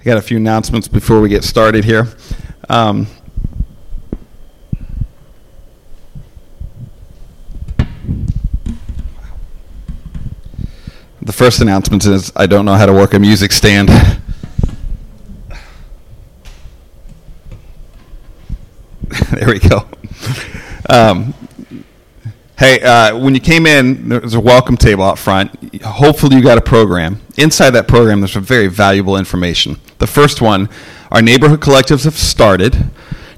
I got a few announcements before we get started here. Um, the first announcement is I don't know how to work a music stand. there we go. Um, hey, uh, when you came in, there's a welcome table out front. Hopefully, you got a program. Inside that program, there's some very valuable information. The first one, our neighborhood collectives have started.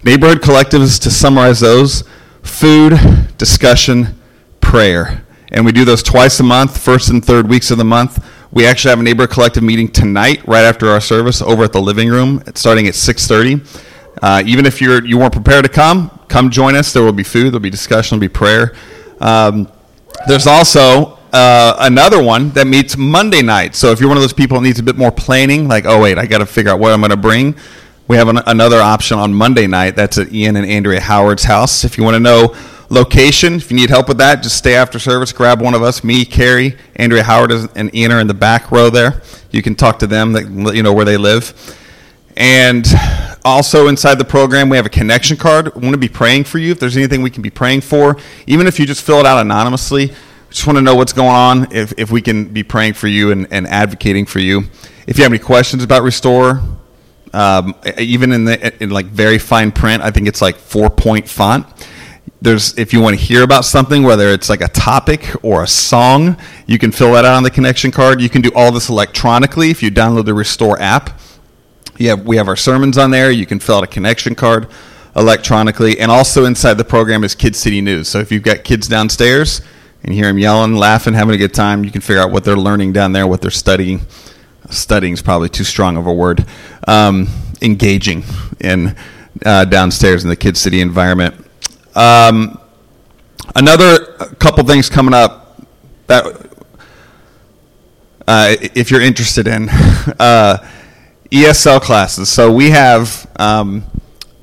Neighborhood collectives, to summarize those, food, discussion, prayer. And we do those twice a month, first and third weeks of the month. We actually have a neighborhood collective meeting tonight, right after our service, over at the living room, starting at 6:30. Uh, even if you're you weren't prepared to come, come join us. There will be food, there'll be discussion, there'll be prayer. Um, there's also uh, another one that meets Monday night. So if you're one of those people that needs a bit more planning, like oh wait, I got to figure out what I'm going to bring. We have an, another option on Monday night. That's at Ian and Andrea Howard's house. If you want to know location, if you need help with that, just stay after service. Grab one of us, me, Carrie, Andrea Howard, and Ian are in the back row there. You can talk to them. That you know where they live. And also inside the program, we have a connection card. We want to be praying for you. If there's anything we can be praying for, even if you just fill it out anonymously, just want to know what's going on. If, if we can be praying for you and, and advocating for you. If you have any questions about Restore, um, even in the in like very fine print, I think it's like four point font. There's if you want to hear about something, whether it's like a topic or a song, you can fill that out on the connection card. You can do all this electronically if you download the Restore app. Yeah, we have our sermons on there. You can fill out a connection card electronically, and also inside the program is Kid City News. So if you've got kids downstairs and hear them yelling, laughing, having a good time, you can figure out what they're learning down there, what they're studying. Studying is probably too strong of a word. Um, engaging in uh, downstairs in the Kid City environment. Um, another couple things coming up that uh, if you're interested in. Uh, ESL classes. So we have um,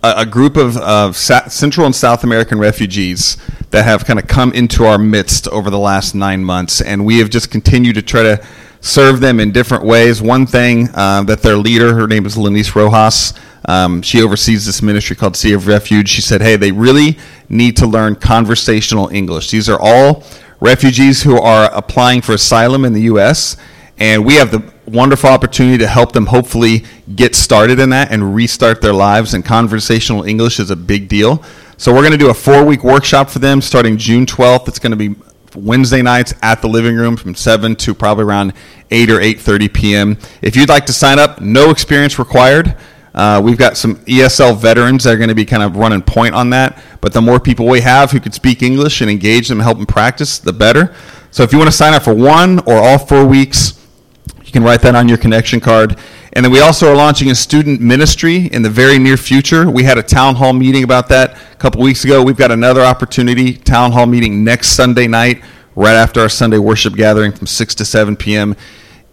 a, a, group of, of Sa- Central and South American refugees that have kind of come into our midst over the last nine months, and we have just continued to try to serve them in different ways. One thing uh, that their leader, her name is Lenice Rojas, um, she oversees this ministry called City of Refuge. She said, "Hey, they really need to learn conversational English. These are all refugees who are applying for asylum in the U.S." And we have the wonderful opportunity to help them hopefully get started in that and restart their lives. And conversational English is a big deal. So we're going to do a four week workshop for them starting June 12th. It's going to be Wednesday nights at the living room from 7 to probably around 8 or 8.30 p.m. If you'd like to sign up, no experience required. Uh, we've got some ESL veterans that are going to be kind of running point on that. But the more people we have who could speak English and engage them, help them practice, the better. So if you want to sign up for one or all four weeks, you can write that on your connection card. And then we also are launching a student ministry in the very near future. We had a town hall meeting about that a couple weeks ago. We've got another opportunity, town hall meeting next Sunday night, right after our Sunday worship gathering from 6 to 7 p.m.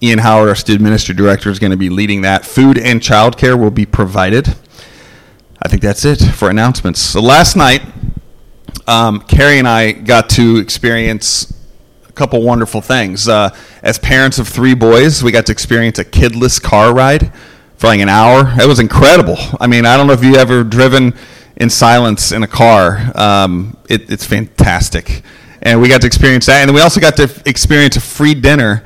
Ian Howard, our student ministry director, is going to be leading that. Food and childcare will be provided. I think that's it for announcements. So last night, um, Carrie and I got to experience couple wonderful things. Uh, as parents of three boys, we got to experience a kidless car ride for like an hour. It was incredible. I mean, I don't know if you ever driven in silence in a car. Um, it, it's fantastic, and we got to experience that. And we also got to experience a free dinner.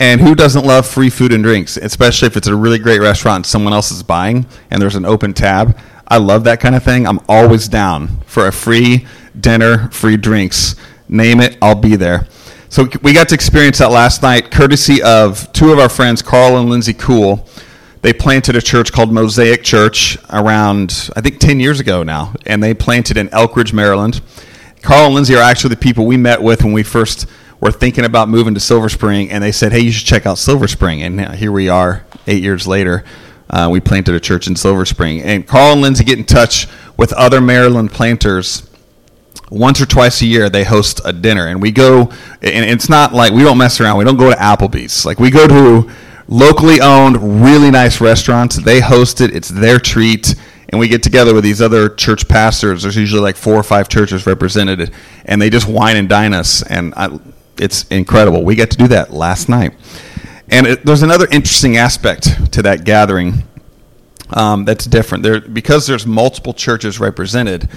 And who doesn't love free food and drinks, especially if it's a really great restaurant someone else is buying and there's an open tab? I love that kind of thing. I'm always down for a free dinner, free drinks. Name it, I'll be there. So we got to experience that last night, courtesy of two of our friends, Carl and Lindsay Kuhl. They planted a church called Mosaic Church around, I think, 10 years ago now, and they planted in Elkridge, Maryland. Carl and Lindsay are actually the people we met with when we first were thinking about moving to Silver Spring, and they said, hey, you should check out Silver Spring. And here we are, eight years later. Uh, we planted a church in Silver Spring. And Carl and Lindsay get in touch with other Maryland planters once or twice a year they host a dinner. And we go and it's not like we don't mess around. We don't go to applebee's. Like we go to locally owned really nice restaurants. They host it. It's their treat. And we get together with these other church pastors. There's usually like four or five churches represented. And they just wine and dine us. And I, it's incredible. We got to do that last night. And it, there's another interesting aspect to that gathering um, that's different. There because there's multiple churches represented.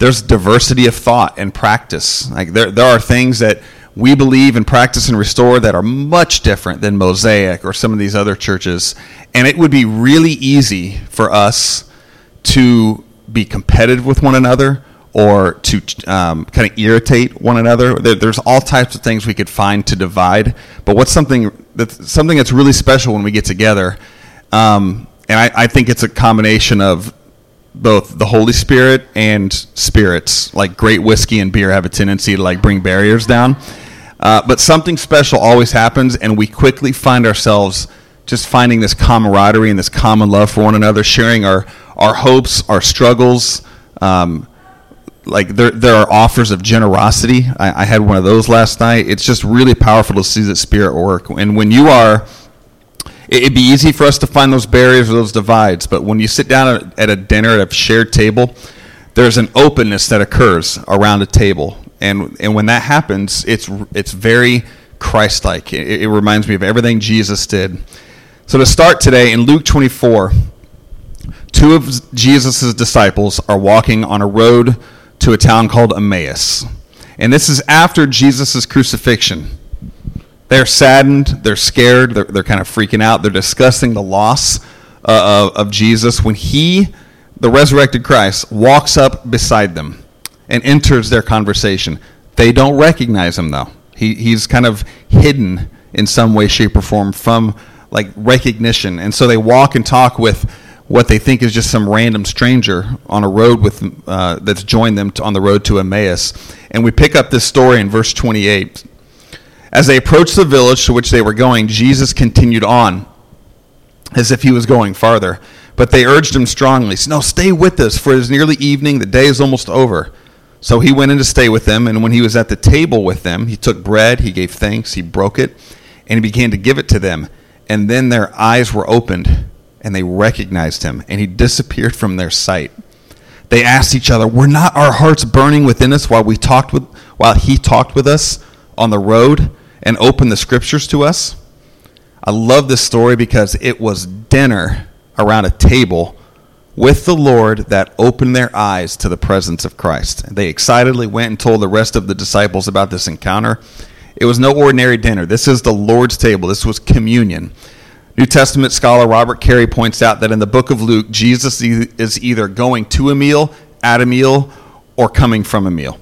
There's diversity of thought and practice. Like there, there are things that we believe and practice and restore that are much different than Mosaic or some of these other churches. And it would be really easy for us to be competitive with one another or to um, kind of irritate one another. There, there's all types of things we could find to divide. But what's something that's something that's really special when we get together? Um, and I, I think it's a combination of both the Holy Spirit and spirits. Like great whiskey and beer have a tendency to like bring barriers down. Uh, but something special always happens, and we quickly find ourselves just finding this camaraderie and this common love for one another, sharing our, our hopes, our struggles. Um, like there, there are offers of generosity. I, I had one of those last night. It's just really powerful to see the spirit work. And when you are, it'd be easy for us to find those barriers or those divides. But when you sit down at a dinner at a shared table, there's an openness that occurs around a table and and when that happens, it's it's very Christ-like. It, it reminds me of everything Jesus did. So to start today in Luke 24, two of Jesus' disciples are walking on a road to a town called Emmaus. And this is after Jesus' crucifixion. They're saddened, they're scared, they're, they're kind of freaking out, they're discussing the loss uh, of, of Jesus when he, the resurrected Christ, walks up beside them and enters their conversation. They don't recognize him though. He, he's kind of hidden in some way, shape, or form from like recognition, and so they walk and talk with what they think is just some random stranger on a road with uh, that's joined them to, on the road to Emmaus. And we pick up this story in verse 28. As they approached the village to which they were going, Jesus continued on as if he was going farther. But they urged him strongly, No, stay with us, for it is nearly evening, the day is almost over. So he went in to stay with them, and when he was at the table with them, he took bread, he gave thanks, he broke it, and he began to give it to them. And then their eyes were opened, and they recognized him, and he disappeared from their sight. They asked each other, "Were not our hearts burning within us while we talked with while he talked with us on the road and opened the scriptures to us?" I love this story because it was dinner around a table with the Lord that opened their eyes to the presence of Christ. They excitedly went and told the rest of the disciples about this encounter. It was no ordinary dinner. This is the Lord's table. This was communion. New Testament scholar Robert Karris points out that in the book of Luke, Jesus is either going to a meal, at a meal, or coming from a meal.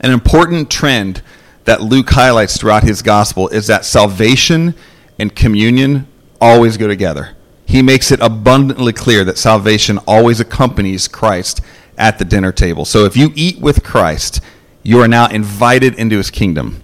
An important trend that Luke highlights throughout his gospel is that salvation and communion always go together he makes it abundantly clear that salvation always accompanies Christ at the dinner table. So if you eat with Christ, you are now invited into his kingdom.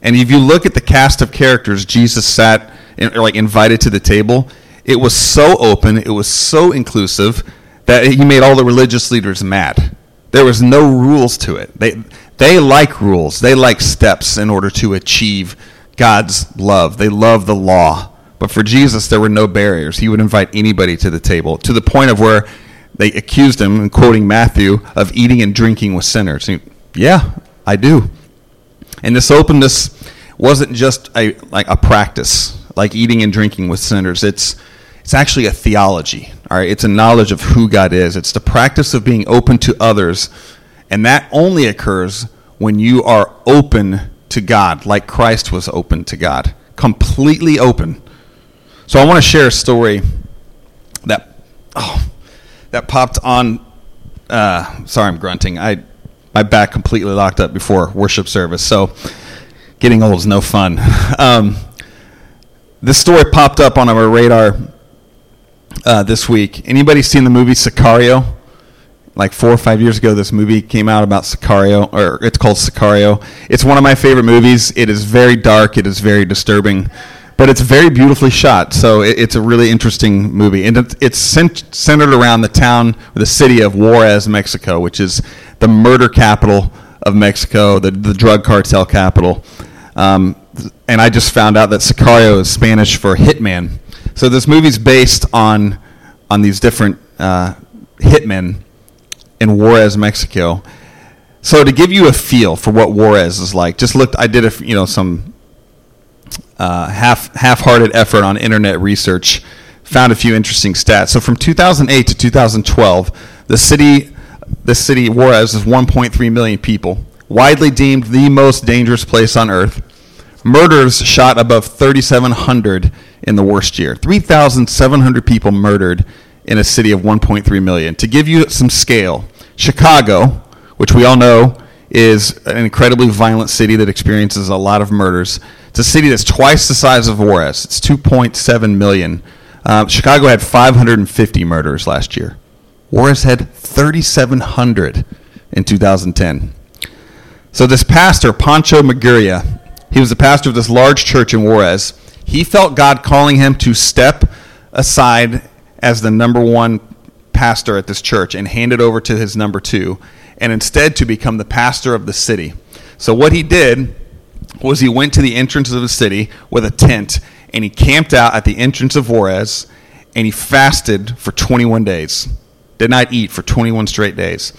And if you look at the cast of characters Jesus sat in, or like invited to the table, it was so open, it was so inclusive that he made all the religious leaders mad. There was no rules to it. They they like rules. They like steps in order to achieve God's love. They love the law. But for Jesus, there were no barriers. He would invite anybody to the table, to the point of where they accused him, quoting Matthew, of eating and drinking with sinners. He, yeah, I do. And this openness wasn't just a like a practice, like eating and drinking with sinners. It's it's actually a theology. All right, it's a knowledge of who God is. It's the practice of being open to others, and that only occurs when you are open to God, like Christ was open to God, completely open. So I want to share a story that oh, that popped on. Uh, sorry, I'm grunting. I my back completely locked up before worship service, so getting old is no fun. Um, this story popped up on our radar uh, this week. Anybody seen the movie Sicario? Like four or five years ago, this movie came out about Sicario, or it's called Sicario. It's one of my favorite movies. It is very dark. It is very disturbing but it's very beautifully shot. So it, it's a really interesting movie, and it, it's cent- centered around the town, the city of Juarez, Mexico, which is the murder capital of Mexico, the the drug cartel capital. Um, and I just found out that Sicario is Spanish for hitman. So this movie's based on on these different uh, hitmen in Juarez, Mexico. So to give you a feel for what Juarez is like, just looked. I did a you know some uh, half half-hearted effort on internet research found a few interesting stats. So from 2008 to 2012, the city, the city Juarez is 1.3 million people, widely deemed the most dangerous place on earth. Murders shot above 3,700 in the worst year. 3,700 people murdered in a city of 1.3 million. To give you some scale, Chicago, which we all know is an incredibly violent city that experiences a lot of murders. It's a city that's twice the size of Juarez. It's 2.7 million. Uh, Chicago had 550 murders last year. Juarez had 3,700 in 2010. So this pastor, Pancho Murguia, he was the pastor of this large church in Juarez. He felt God calling him to step aside as the number one pastor at this church and hand it over to his number two, and instead to become the pastor of the city. So what he did was he went to the entrance of the city with a tent and he camped out at the entrance of Juarez and he fasted for 21 days. Did not eat for 21 straight days.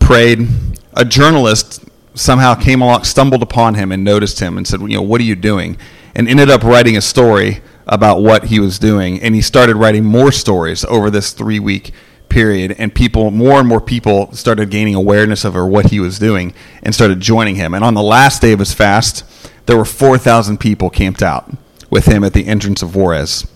Prayed. A journalist somehow came along, stumbled upon him and noticed him and said, "You know, what are you doing?" And ended up writing a story about what he was doing. And he started writing more stories over this three week period. And people, more and more people started gaining awareness of what he was doing and started joining him. And on the last day of his fast, there were 4,000 people camped out with him at the entrance of Juarez.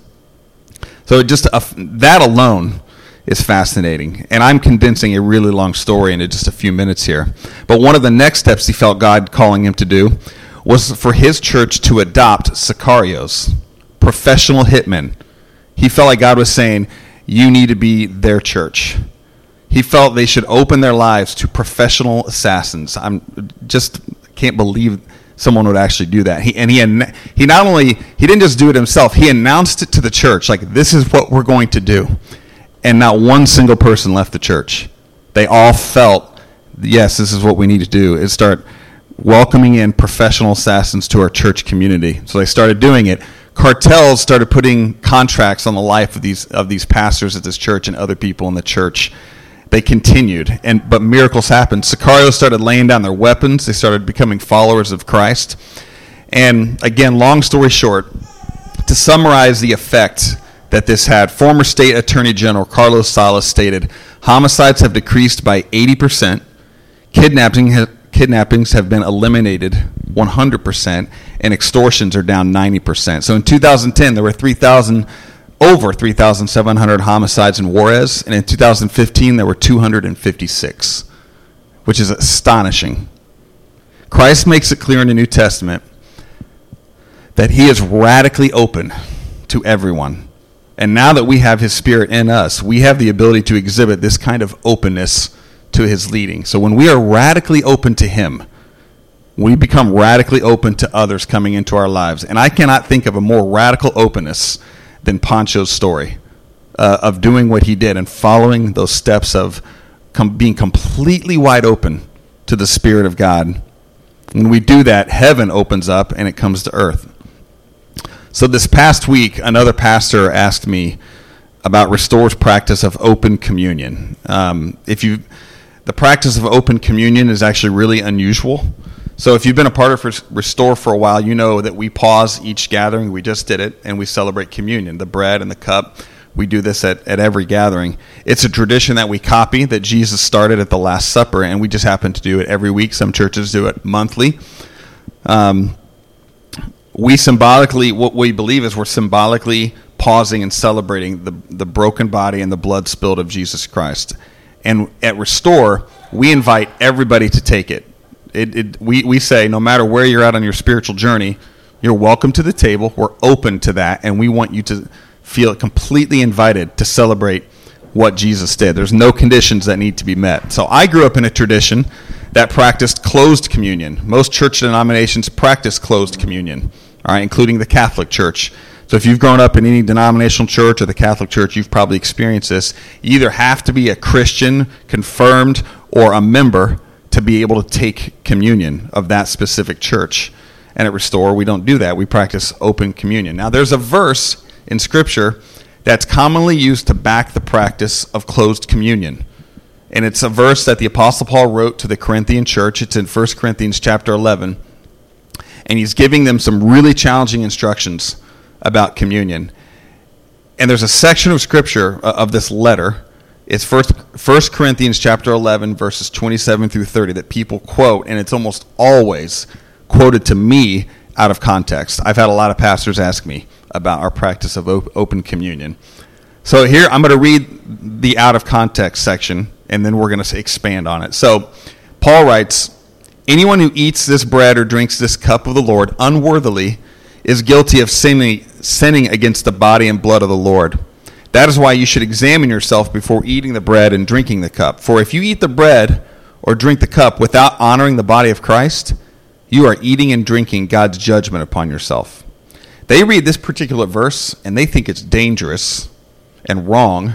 So just uh, that alone is fascinating. And I'm condensing a really long story into just a few minutes here. But one of the next steps he felt God calling him to do was for his church to adopt sicarios professional hitmen. He felt like God was saying, You need to be their church. He felt they should open their lives to professional assassins. I'm just can't believe someone would actually do that. He, and he he not only he didn't just do it himself. He announced it to the church like this is what we're going to do. And not one single person left the church. They all felt yes, this is what we need to do is start welcoming in professional assassins to our church community. So they started doing it cartels started putting contracts on the life of these of these pastors at this church and other people in the church. They continued, and but miracles happened. Sicarios started laying down their weapons. They started becoming followers of Christ. And again, long story short, to summarize the effect that this had, former state attorney general Carlos Salas stated, homicides have decreased by 80%, kidnapping kidnappings have been eliminated 100%, and extortions are down 90%. So in 2010, there were 3,000 over 3,700 homicides in Juarez, and in 2015 there were 256, which is astonishing. Christ makes it clear in the New Testament that he is radically open to everyone. And now that we have his spirit in us, we have the ability to exhibit this kind of openness to his leading. So when we are radically open to him, we become radically open to others coming into our lives. And I cannot think of a more radical openness than Pancho's story uh, of doing what he did and following those steps of com- being completely wide open to the Spirit of God. When we do that, heaven opens up and it comes to earth. So this past week, another pastor asked me about Restore's practice of open communion. Um, if you, the practice of open communion is actually really unusual. So if you've been a part of Restore for a while, you know that we pause each gathering. We just did it, and we celebrate communion, the bread and the cup. We do this at, at every gathering. It's a tradition that we copy that Jesus started at the Last Supper, and we just happen to do it every week. Some churches do it monthly. Um, we symbolically, what we believe is we're symbolically pausing and celebrating the, the broken body and the blood spilled of Jesus Christ. And at Restore, we invite everybody to take it it, it, we, we say no matter where you're at on your spiritual journey, you're welcome to the table. We're open to that, and we want you to feel completely invited to celebrate what Jesus did. There's no conditions that need to be met. So I grew up in a tradition that practiced closed communion. Most church denominations practice closed communion, all right, including the Catholic Church. So if you've grown up in any denominational church or the Catholic Church, you've probably experienced this. You either have to be a Christian, confirmed, or a member to be able to take communion of that specific church. And at Restore, we don't do that. We practice open communion. Now, there's a verse in Scripture that's commonly used to back the practice of closed communion. And it's a verse that the Apostle Paul wrote to the Corinthian church. It's in 1 Corinthians chapter 11. And he's giving them some really challenging instructions about communion. and there's a section of scripture uh, of this letter. It's first First Corinthians chapter 11 verses 27 through 30 that people quote, and it's almost always quoted to me out of context. I've had a lot of pastors ask me about our practice of open communion. So here I'm going to read the out of context section, and then we're going to expand on it. So Paul writes, "Anyone who eats this bread or drinks this cup of the Lord unworthily." is guilty of sinning, sinning against the body and blood of the Lord. That is why you should examine yourself before eating the bread and drinking the cup. For if you eat the bread or drink the cup without honoring the body of Christ, you are eating and drinking God's judgment upon yourself. They read this particular verse and they think it's dangerous and wrong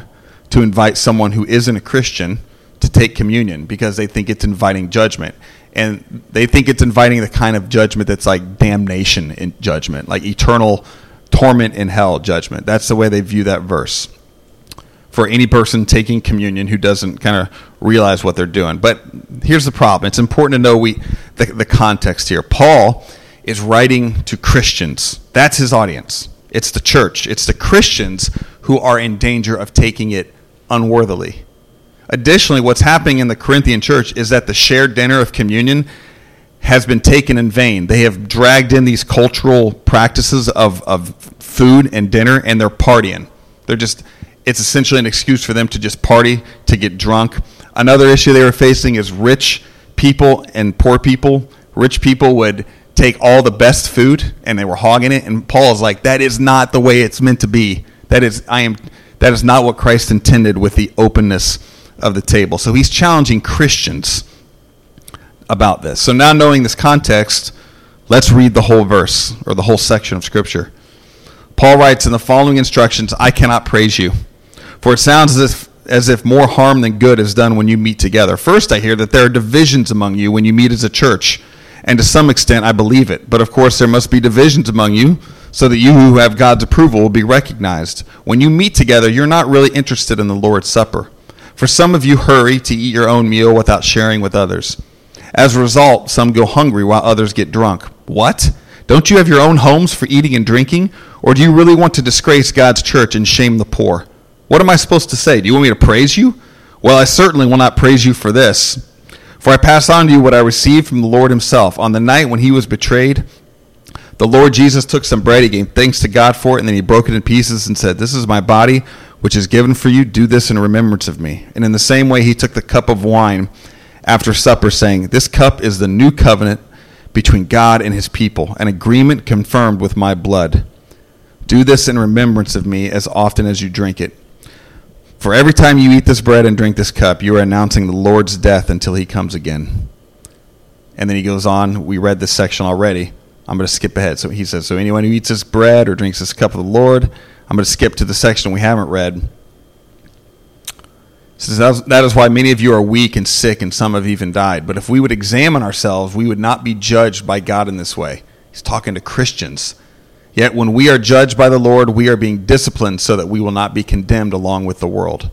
to invite someone who isn't a Christian to take communion because they think it's inviting judgment and they think it's inviting the kind of judgment that's like damnation in judgment, like eternal torment in hell judgment. That's the way they view that verse. For any person taking communion who doesn't kind of realize what they're doing. But here's the problem. It's important to know we the, the context here. Paul is writing to Christians. That's his audience. It's the church. It's the Christians who are in danger of taking it unworthily. Additionally, what's happening in the Corinthian church is that the shared dinner of communion has been taken in vain. They have dragged in these cultural practices of, of food and dinner, and they're partying. They're just, it's essentially an excuse for them to just party, to get drunk. Another issue they were facing is rich people and poor people. Rich people would take all the best food and they were hogging it, and Paul is like, that is not the way it's meant to be. That is, I am, that is not what Christ intended with the openness of the table. So he's challenging Christians about this. So now knowing this context, let's read the whole verse or the whole section of Scripture. Paul writes in the following instructions I cannot praise you, for it sounds as if, as if more harm than good is done when you meet together. First, I hear that there are divisions among you when you meet as a church, and to some extent, I believe it. But of course, there must be divisions among you so that you who have God's approval will be recognized. When you meet together, you're not really interested in the Lord's Supper. For some of you hurry to eat your own meal without sharing with others. As a result, some go hungry while others get drunk. What? Don't you have your own homes for eating and drinking? Or do you really want to disgrace God's church and shame the poor? What am I supposed to say? Do you want me to praise you? Well, I certainly will not praise you for this. For I pass on to you what I received from the Lord Himself. On the night when He was betrayed, the Lord Jesus took some bread. He gave thanks to God for it, and then He broke it in pieces and said, This is my body which is given for you, do this in remembrance of me. And in the same way, he took the cup of wine after supper, saying, This cup is the new covenant between God and his people, an agreement confirmed with my blood. Do this in remembrance of me as often as you drink it. For every time you eat this bread and drink this cup, you are announcing the Lord's death until he comes again. And then he goes on. We read this section already. I'm going to skip ahead. So he says, So anyone who eats this bread or drinks this cup of the Lord, I'm going to skip to the section we haven't read. Says that is why many of you are weak and sick, and some have even died. But if we would examine ourselves, we would not be judged by God in this way. He's talking to Christians. Yet when we are judged by the Lord, we are being disciplined so that we will not be condemned along with the world.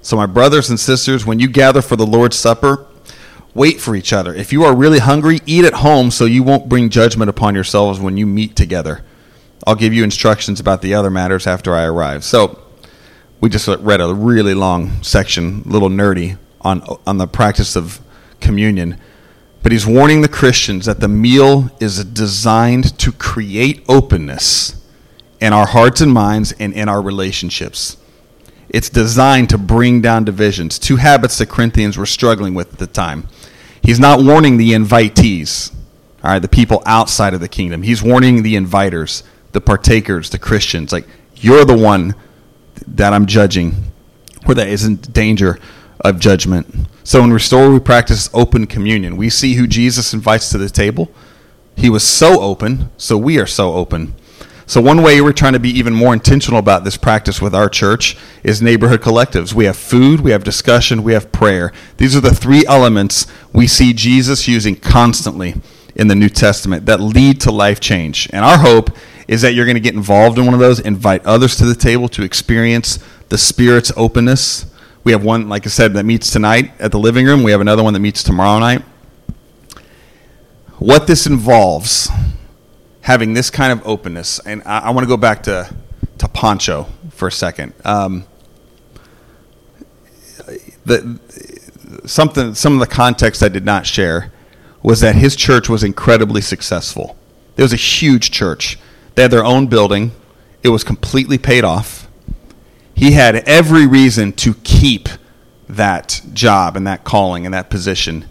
So, my brothers and sisters, when you gather for the Lord's Supper, wait for each other. If you are really hungry, eat at home so you won't bring judgment upon yourselves when you meet together. I'll give you instructions about the other matters after I arrive. So, we just read a really long section, little nerdy, on, on the practice of communion. But he's warning the Christians that the meal is designed to create openness in our hearts and minds and in our relationships. It's designed to bring down divisions, two habits the Corinthians were struggling with at the time. He's not warning the invitees, all right, the people outside of the kingdom. He's warning the inviters the partakers, the Christians. Like, you're the one that I'm judging, or that is in danger of judgment. So in Restore, we practice open communion. We see who Jesus invites to the table. He was so open, so we are so open. So, one way we're trying to be even more intentional about this practice with our church is neighborhood collectives. We have food, we have discussion, we have prayer. These are the three elements we see Jesus using constantly in the New Testament that lead to life change. And our hope is that you're going to get involved in one of those, invite others to the table to experience the Spirit's openness. We have one, like I said, that meets tonight at the living room. We have another one that meets tomorrow night. What this involves, having this kind of openness, and I, I want to go back to, to Pancho for a second. Um, the something some of the context I did not share was that his church was incredibly successful. It was a huge church. They had their own building. It was completely paid off. He had every reason to keep that job and that calling and that position,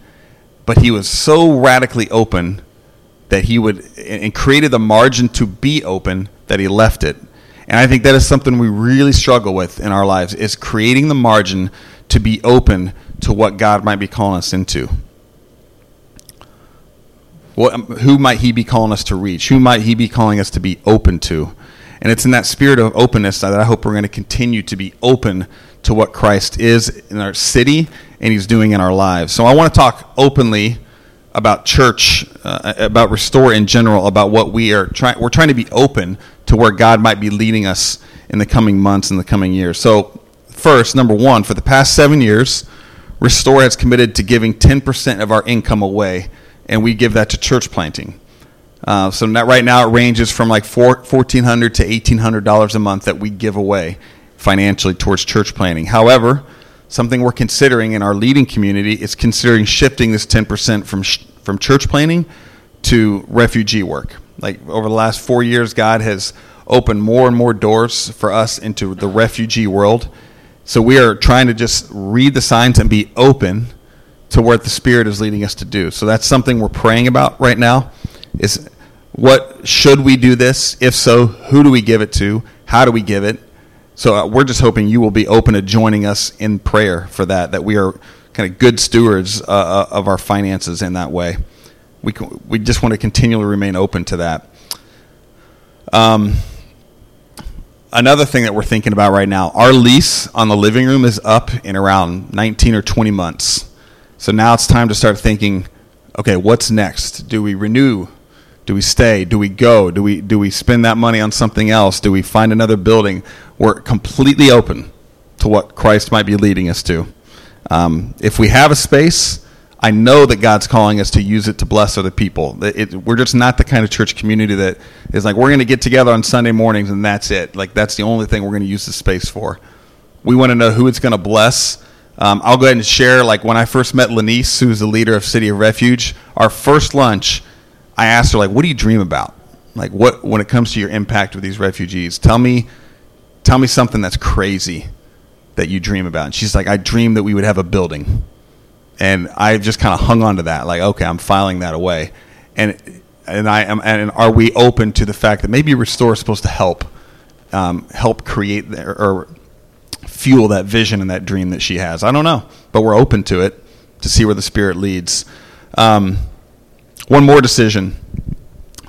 but he was so radically open that he would and created the margin to be open that he left it. And I think that is something we really struggle with in our lives is creating the margin to be open to what God might be calling us into. What, who might he be calling us to reach? Who might he be calling us to be open to? And it's in that spirit of openness that I hope we're going to continue to be open to what Christ is in our city and he's doing in our lives. So I want to talk openly about church, uh, about Restore in general, about what we are trying. We're trying to be open to where God might be leading us in the coming months and the coming years. So, first, number one, for the past seven years, Restore has committed to giving 10% of our income away, and we give that to church planting. Uh, so right now it ranges from like four, 1400 to $1,800 a month that we give away financially towards church planting. However, something we're considering in our leading community is considering shifting this 10% from, sh- from church planting to refugee work. Like over the last four years, God has opened more and more doors for us into the refugee world. So we are trying to just read the signs and be open to what the Spirit is leading us to do. So that's something we're praying about right now. Is what should we do this? If so, who do we give it to? How do we give it? So uh, we're just hoping you will be open to joining us in prayer for that. That we are kind of good stewards uh, uh of our finances in that way we we just want to continually remain open to that. Um, another thing that we're thinking about right now, our lease on the living room is up in around 19 or 20 months. So now it's time to start thinking, okay, what's next? Do we renew? Do we stay? Do we go? Do we do we spend that money on something else? Do we find another building? We're completely open to what Christ might be leading us to. Um, if we have a space, I know that God's calling us to use it to bless other people. It, we're just not the kind of church community that is like, we're going to get together on Sunday mornings and that's it. Like, that's the only thing we're going to use the space for. We want to know who it's going to bless. Um, I'll go ahead and share, like, when I first met Lanice, who's the leader of City of Refuge, our first lunch, I asked her, like, what do you dream about? Like, what, when it comes to your impact with these refugees, tell me, tell me something that's crazy that you dream about. And she's like, I dream that we would have a building and I just kind of hung on to that, like, okay, I'm filing that away, and and I am, and are we open to the fact that maybe Restore is supposed to help, um, help create the, or fuel that vision and that dream that she has? I don't know, but we're open to it to see where the Spirit leads. Um, one more decision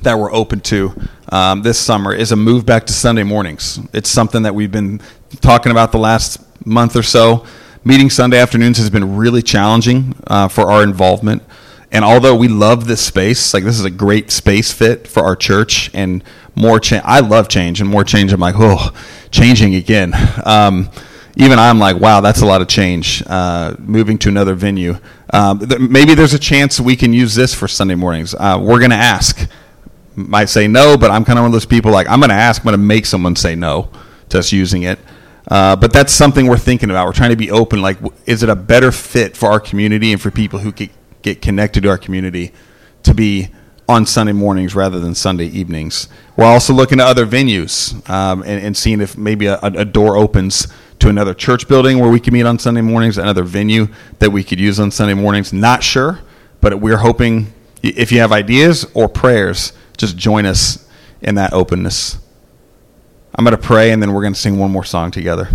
that we're open to um, this summer is a move back to Sunday mornings. It's something that we've been talking about the last month or so meeting Sunday afternoons has been really challenging uh, for our involvement. And although we love this space, like this is a great space fit for our church, and more change. I love change, and more change. I'm like, oh, changing again. Um, even I'm like, wow, that's a lot of change. Uh, moving to another venue. Um, th- maybe there's a chance we can use this for Sunday mornings. Uh, we're going to ask. Might say no, but I'm kind of one of those people like I'm going to ask. I'm going to make someone say no to us using it. Uh, but that's something we're thinking about. We're trying to be open. Like, is it a better fit for our community and for people who get, get connected to our community to be on Sunday mornings rather than Sunday evenings? We're also looking at other venues um, and, and, seeing if maybe a, a, door opens to another church building where we can meet on Sunday mornings, another venue that we could use on Sunday mornings. Not sure, but we're hoping if you have ideas or prayers, just join us in that openness. I'm going to pray and then we're going to sing one more song together.